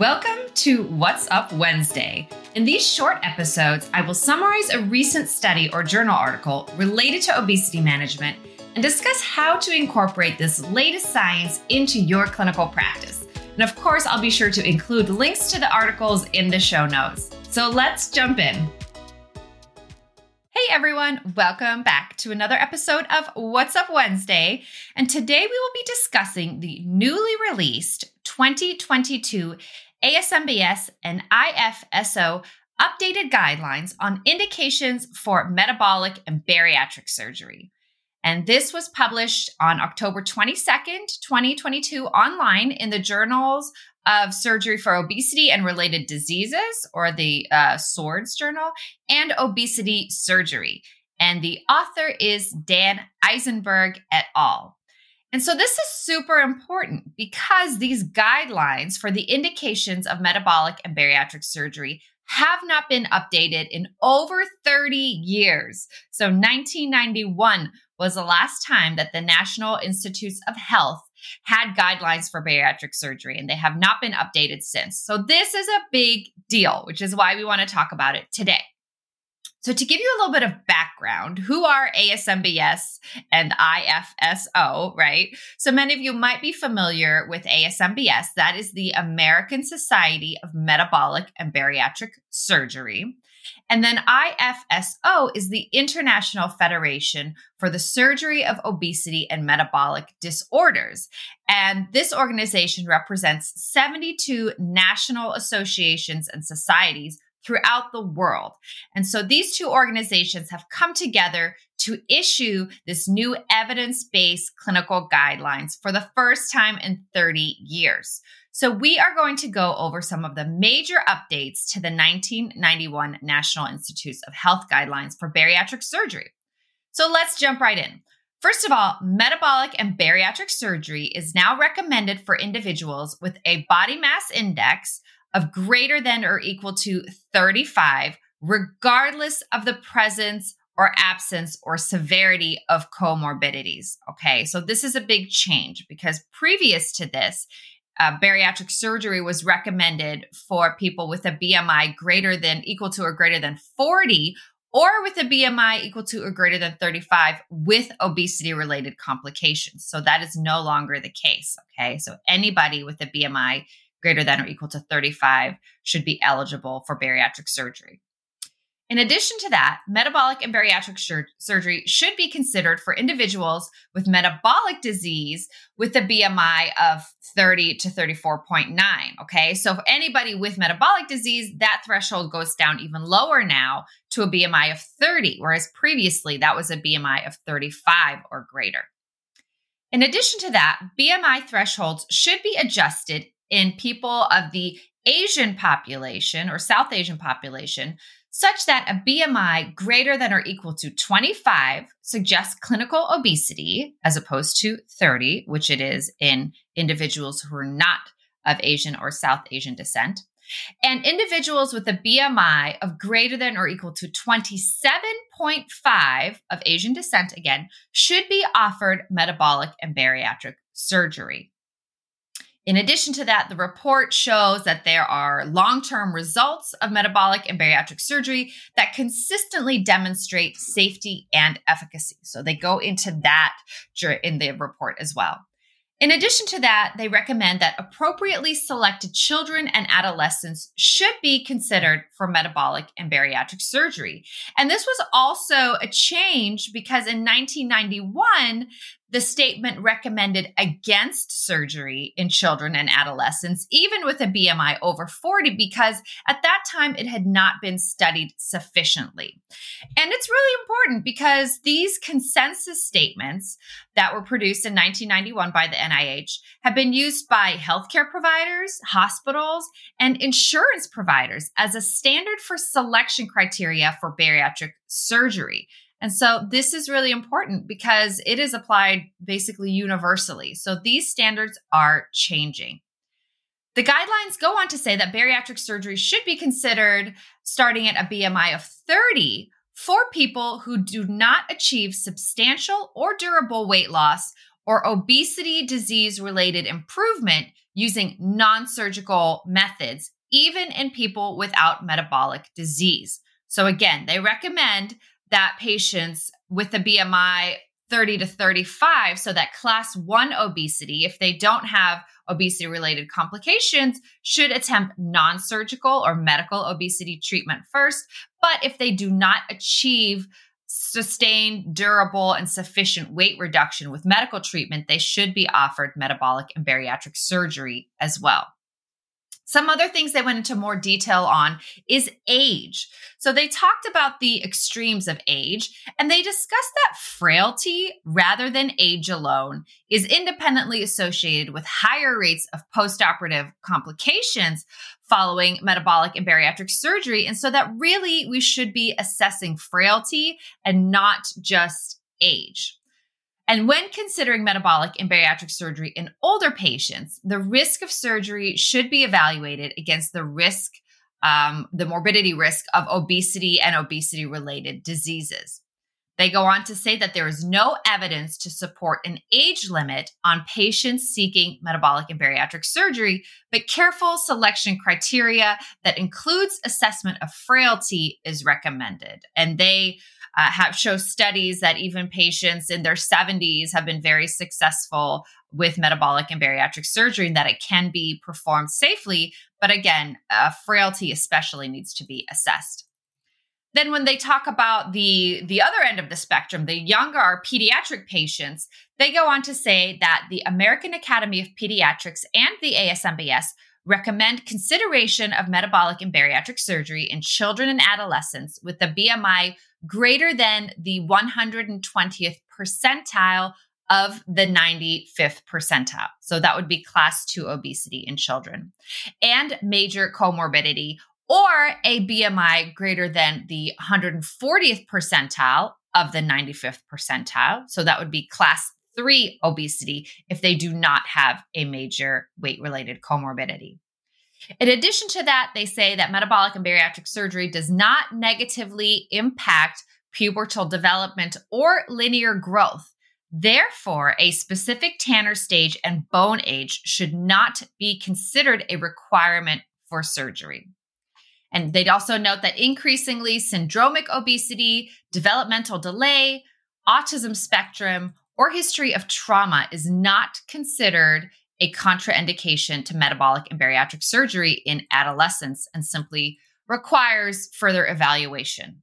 Welcome to What's Up Wednesday. In these short episodes, I will summarize a recent study or journal article related to obesity management and discuss how to incorporate this latest science into your clinical practice. And of course, I'll be sure to include links to the articles in the show notes. So let's jump in. Hey everyone, welcome back to another episode of What's Up Wednesday. And today we will be discussing the newly released 2022 ASMBS and IFSO updated guidelines on indications for metabolic and bariatric surgery. And this was published on October 22nd, 2022, online in the journals of Surgery for Obesity and Related Diseases, or the uh, SOARDS Journal, and Obesity Surgery. And the author is Dan Eisenberg et al. And so this is super important because these guidelines for the indications of metabolic and bariatric surgery have not been updated in over 30 years. So 1991 was the last time that the National Institutes of Health had guidelines for bariatric surgery and they have not been updated since. So this is a big deal, which is why we want to talk about it today. So, to give you a little bit of background, who are ASMBS and IFSO, right? So, many of you might be familiar with ASMBS. That is the American Society of Metabolic and Bariatric Surgery. And then IFSO is the International Federation for the Surgery of Obesity and Metabolic Disorders. And this organization represents 72 national associations and societies throughout the world. And so these two organizations have come together to issue this new evidence based clinical guidelines for the first time in 30 years. So, we are going to go over some of the major updates to the 1991 National Institutes of Health guidelines for bariatric surgery. So, let's jump right in. First of all, metabolic and bariatric surgery is now recommended for individuals with a body mass index of greater than or equal to 35, regardless of the presence or absence or severity of comorbidities. Okay, so this is a big change because previous to this, uh, bariatric surgery was recommended for people with a BMI greater than, equal to, or greater than 40, or with a BMI equal to or greater than 35 with obesity related complications. So that is no longer the case. Okay, so anybody with a BMI greater than or equal to 35 should be eligible for bariatric surgery. In addition to that, metabolic and bariatric sur- surgery should be considered for individuals with metabolic disease with a BMI of 30 to 34.9. Okay, so for anybody with metabolic disease, that threshold goes down even lower now to a BMI of 30, whereas previously that was a BMI of 35 or greater. In addition to that, BMI thresholds should be adjusted in people of the Asian population or South Asian population, such that a BMI greater than or equal to 25 suggests clinical obesity as opposed to 30, which it is in individuals who are not of Asian or South Asian descent. And individuals with a BMI of greater than or equal to 27.5 of Asian descent, again, should be offered metabolic and bariatric surgery. In addition to that, the report shows that there are long term results of metabolic and bariatric surgery that consistently demonstrate safety and efficacy. So they go into that in the report as well. In addition to that, they recommend that appropriately selected children and adolescents should be considered for metabolic and bariatric surgery. And this was also a change because in 1991, the statement recommended against surgery in children and adolescents, even with a BMI over 40, because at that time it had not been studied sufficiently. And it's really important because these consensus statements that were produced in 1991 by the NIH have been used by healthcare providers, hospitals, and insurance providers as a standard for selection criteria for bariatric surgery. And so this is really important because it is applied basically universally. So these standards are changing. The guidelines go on to say that bariatric surgery should be considered starting at a BMI of 30 for people who do not achieve substantial or durable weight loss or obesity disease related improvement using non surgical methods, even in people without metabolic disease. So, again, they recommend that patients with a BMI 30 to 35, so that class one obesity, if they don't have obesity related complications, should attempt non surgical or medical obesity treatment first. But if they do not achieve sustained, durable, and sufficient weight reduction with medical treatment, they should be offered metabolic and bariatric surgery as well. Some other things they went into more detail on is age. So they talked about the extremes of age and they discussed that frailty rather than age alone is independently associated with higher rates of postoperative complications following metabolic and bariatric surgery. And so that really we should be assessing frailty and not just age. And when considering metabolic and bariatric surgery in older patients, the risk of surgery should be evaluated against the risk, um, the morbidity risk of obesity and obesity related diseases. They go on to say that there is no evidence to support an age limit on patients seeking metabolic and bariatric surgery, but careful selection criteria that includes assessment of frailty is recommended. And they uh, have show studies that even patients in their 70s have been very successful with metabolic and bariatric surgery and that it can be performed safely. But again, uh, frailty especially needs to be assessed. Then when they talk about the the other end of the spectrum, the younger pediatric patients, they go on to say that the American Academy of Pediatrics and the ASMBS recommend consideration of metabolic and bariatric surgery in children and adolescents with a BMI greater than the 120th percentile of the 95th percentile. So that would be class 2 obesity in children and major comorbidity or a BMI greater than the 140th percentile of the 95th percentile. So that would be class 3 obesity if they do not have a major weight related comorbidity. In addition to that, they say that metabolic and bariatric surgery does not negatively impact pubertal development or linear growth. Therefore, a specific Tanner stage and bone age should not be considered a requirement for surgery. And they'd also note that increasingly syndromic obesity, developmental delay, autism spectrum, or history of trauma is not considered a contraindication to metabolic and bariatric surgery in adolescents and simply requires further evaluation.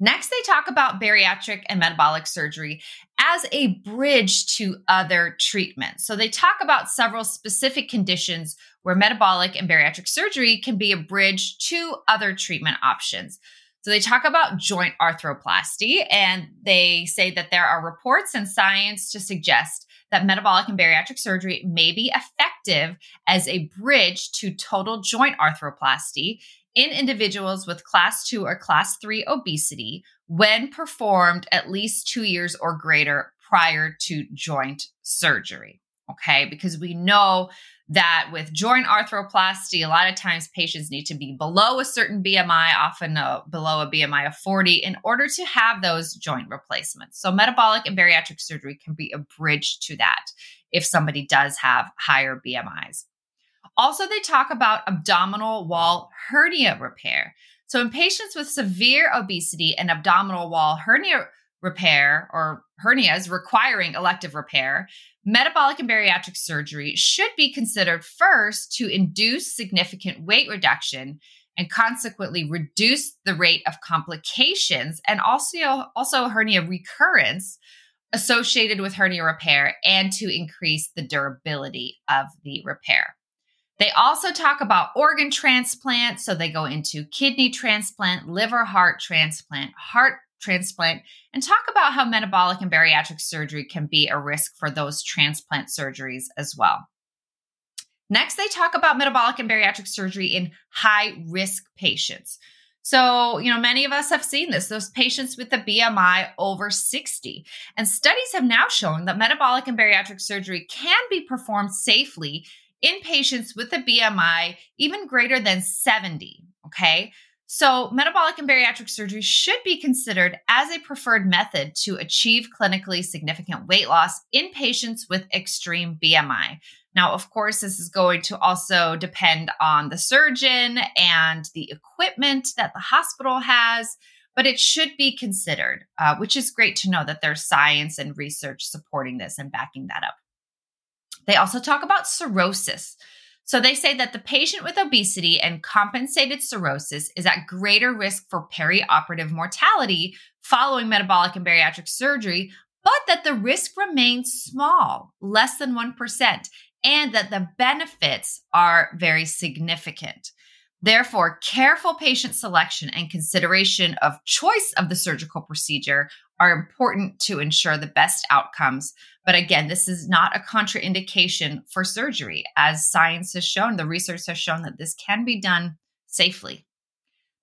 Next, they talk about bariatric and metabolic surgery as a bridge to other treatments. So they talk about several specific conditions where metabolic and bariatric surgery can be a bridge to other treatment options. So they talk about joint arthroplasty and they say that there are reports and science to suggest that metabolic and bariatric surgery may be effective as a bridge to total joint arthroplasty in individuals with class 2 or class 3 obesity when performed at least 2 years or greater prior to joint surgery. Okay, because we know that with joint arthroplasty, a lot of times patients need to be below a certain BMI, often uh, below a BMI of 40, in order to have those joint replacements. So, metabolic and bariatric surgery can be a bridge to that if somebody does have higher BMIs. Also, they talk about abdominal wall hernia repair. So, in patients with severe obesity and abdominal wall hernia repair or hernias requiring elective repair, metabolic and bariatric surgery should be considered first to induce significant weight reduction and consequently reduce the rate of complications and also also hernia recurrence associated with hernia repair and to increase the durability of the repair. They also talk about organ transplant. So they go into kidney transplant, liver heart transplant, heart transplant, and talk about how metabolic and bariatric surgery can be a risk for those transplant surgeries as well. Next, they talk about metabolic and bariatric surgery in high risk patients. So, you know, many of us have seen this, those patients with a BMI over 60. And studies have now shown that metabolic and bariatric surgery can be performed safely in patients with a BMI even greater than 70. Okay. So, metabolic and bariatric surgery should be considered as a preferred method to achieve clinically significant weight loss in patients with extreme BMI. Now, of course, this is going to also depend on the surgeon and the equipment that the hospital has, but it should be considered, uh, which is great to know that there's science and research supporting this and backing that up. They also talk about cirrhosis. So they say that the patient with obesity and compensated cirrhosis is at greater risk for perioperative mortality following metabolic and bariatric surgery, but that the risk remains small, less than 1%, and that the benefits are very significant. Therefore, careful patient selection and consideration of choice of the surgical procedure are important to ensure the best outcomes. But again, this is not a contraindication for surgery. As science has shown, the research has shown that this can be done safely.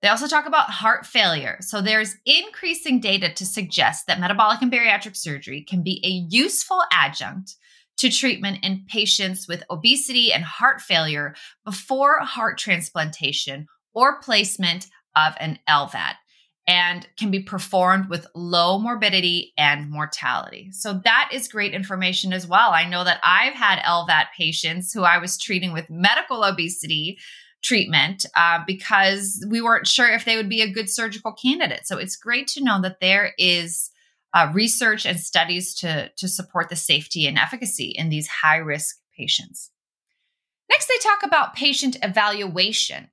They also talk about heart failure. So there's increasing data to suggest that metabolic and bariatric surgery can be a useful adjunct to treatment in patients with obesity and heart failure before heart transplantation or placement of an LVAD and can be performed with low morbidity and mortality. So that is great information as well. I know that I've had LVAD patients who I was treating with medical obesity treatment uh, because we weren't sure if they would be a good surgical candidate. So it's great to know that there is uh, research and studies to, to support the safety and efficacy in these high risk patients. Next, they talk about patient evaluation.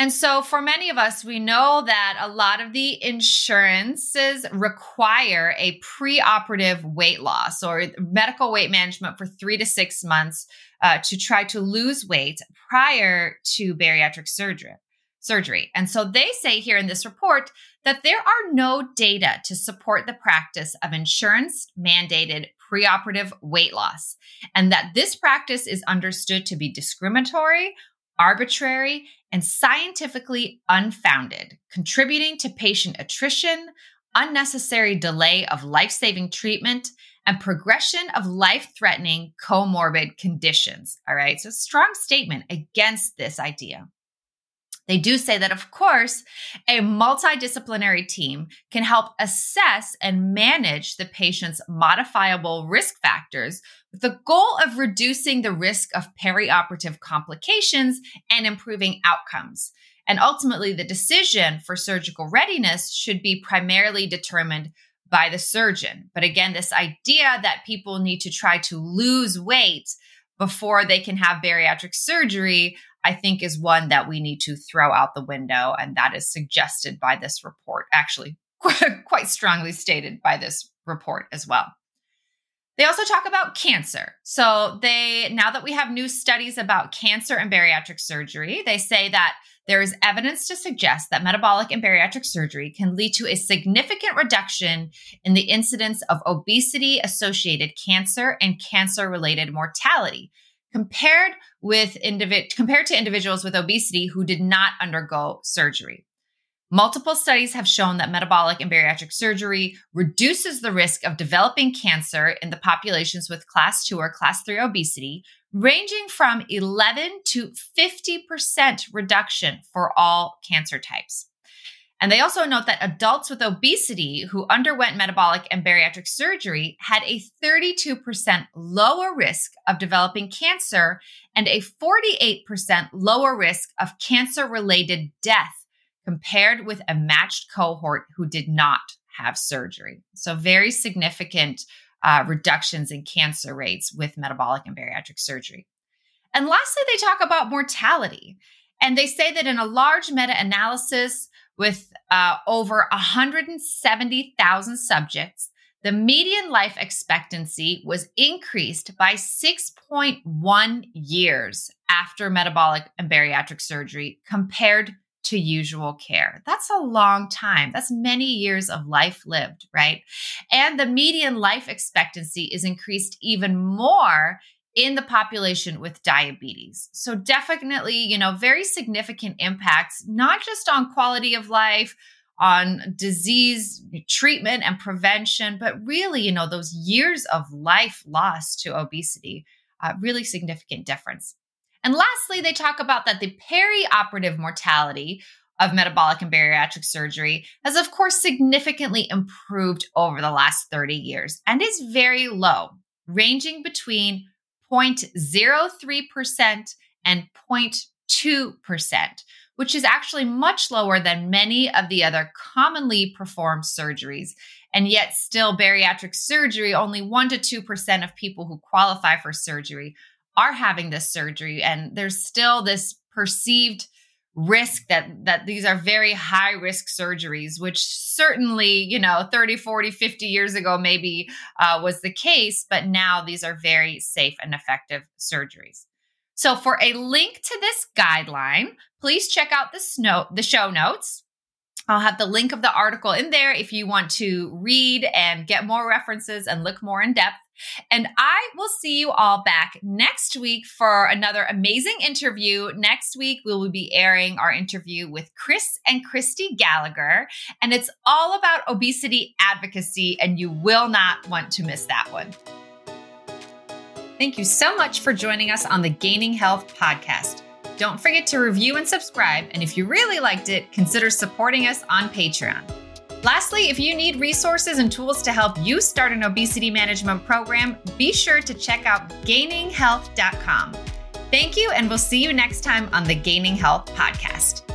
And so, for many of us, we know that a lot of the insurances require a preoperative weight loss or medical weight management for three to six months uh, to try to lose weight prior to bariatric surgery surgery. And so they say here in this report that there are no data to support the practice of insurance mandated preoperative weight loss, and that this practice is understood to be discriminatory, arbitrary, and scientifically unfounded, contributing to patient attrition, unnecessary delay of life saving treatment, and progression of life threatening comorbid conditions. All right, so strong statement against this idea. They do say that, of course, a multidisciplinary team can help assess and manage the patient's modifiable risk factors with the goal of reducing the risk of perioperative complications and improving outcomes. And ultimately, the decision for surgical readiness should be primarily determined by the surgeon. But again, this idea that people need to try to lose weight before they can have bariatric surgery, I think is one that we need to throw out the window. And that is suggested by this report, actually, quite strongly stated by this report as well. They also talk about cancer. So they now that we have new studies about cancer and bariatric surgery, they say that there is evidence to suggest that metabolic and bariatric surgery can lead to a significant reduction in the incidence of obesity associated cancer and cancer related mortality compared with individ- compared to individuals with obesity who did not undergo surgery. Multiple studies have shown that metabolic and bariatric surgery reduces the risk of developing cancer in the populations with class 2 or class 3 obesity, ranging from 11 to 50% reduction for all cancer types. And they also note that adults with obesity who underwent metabolic and bariatric surgery had a 32% lower risk of developing cancer and a 48% lower risk of cancer related death compared with a matched cohort who did not have surgery. So, very significant uh, reductions in cancer rates with metabolic and bariatric surgery. And lastly, they talk about mortality. And they say that in a large meta analysis with uh, over 170,000 subjects, the median life expectancy was increased by 6.1 years after metabolic and bariatric surgery compared to usual care. That's a long time. That's many years of life lived, right? And the median life expectancy is increased even more in the population with diabetes. So definitely, you know, very significant impacts not just on quality of life, on disease treatment and prevention, but really, you know, those years of life lost to obesity, uh, really significant difference. And lastly, they talk about that the perioperative mortality of metabolic and bariatric surgery has, of course, significantly improved over the last 30 years and is very low, ranging between 0.03% and 0.2%, which is actually much lower than many of the other commonly performed surgeries. And yet, still, bariatric surgery, only 1% to 2% of people who qualify for surgery are having this surgery. And there's still this perceived risk that that these are very high risk surgeries which certainly you know 30 40 50 years ago maybe uh, was the case but now these are very safe and effective surgeries so for a link to this guideline please check out the snow the show notes I'll have the link of the article in there if you want to read and get more references and look more in depth. And I will see you all back next week for another amazing interview. Next week, we will be airing our interview with Chris and Christy Gallagher, and it's all about obesity advocacy, and you will not want to miss that one. Thank you so much for joining us on the Gaining Health podcast. Don't forget to review and subscribe. And if you really liked it, consider supporting us on Patreon. Lastly, if you need resources and tools to help you start an obesity management program, be sure to check out gaininghealth.com. Thank you, and we'll see you next time on the Gaining Health Podcast.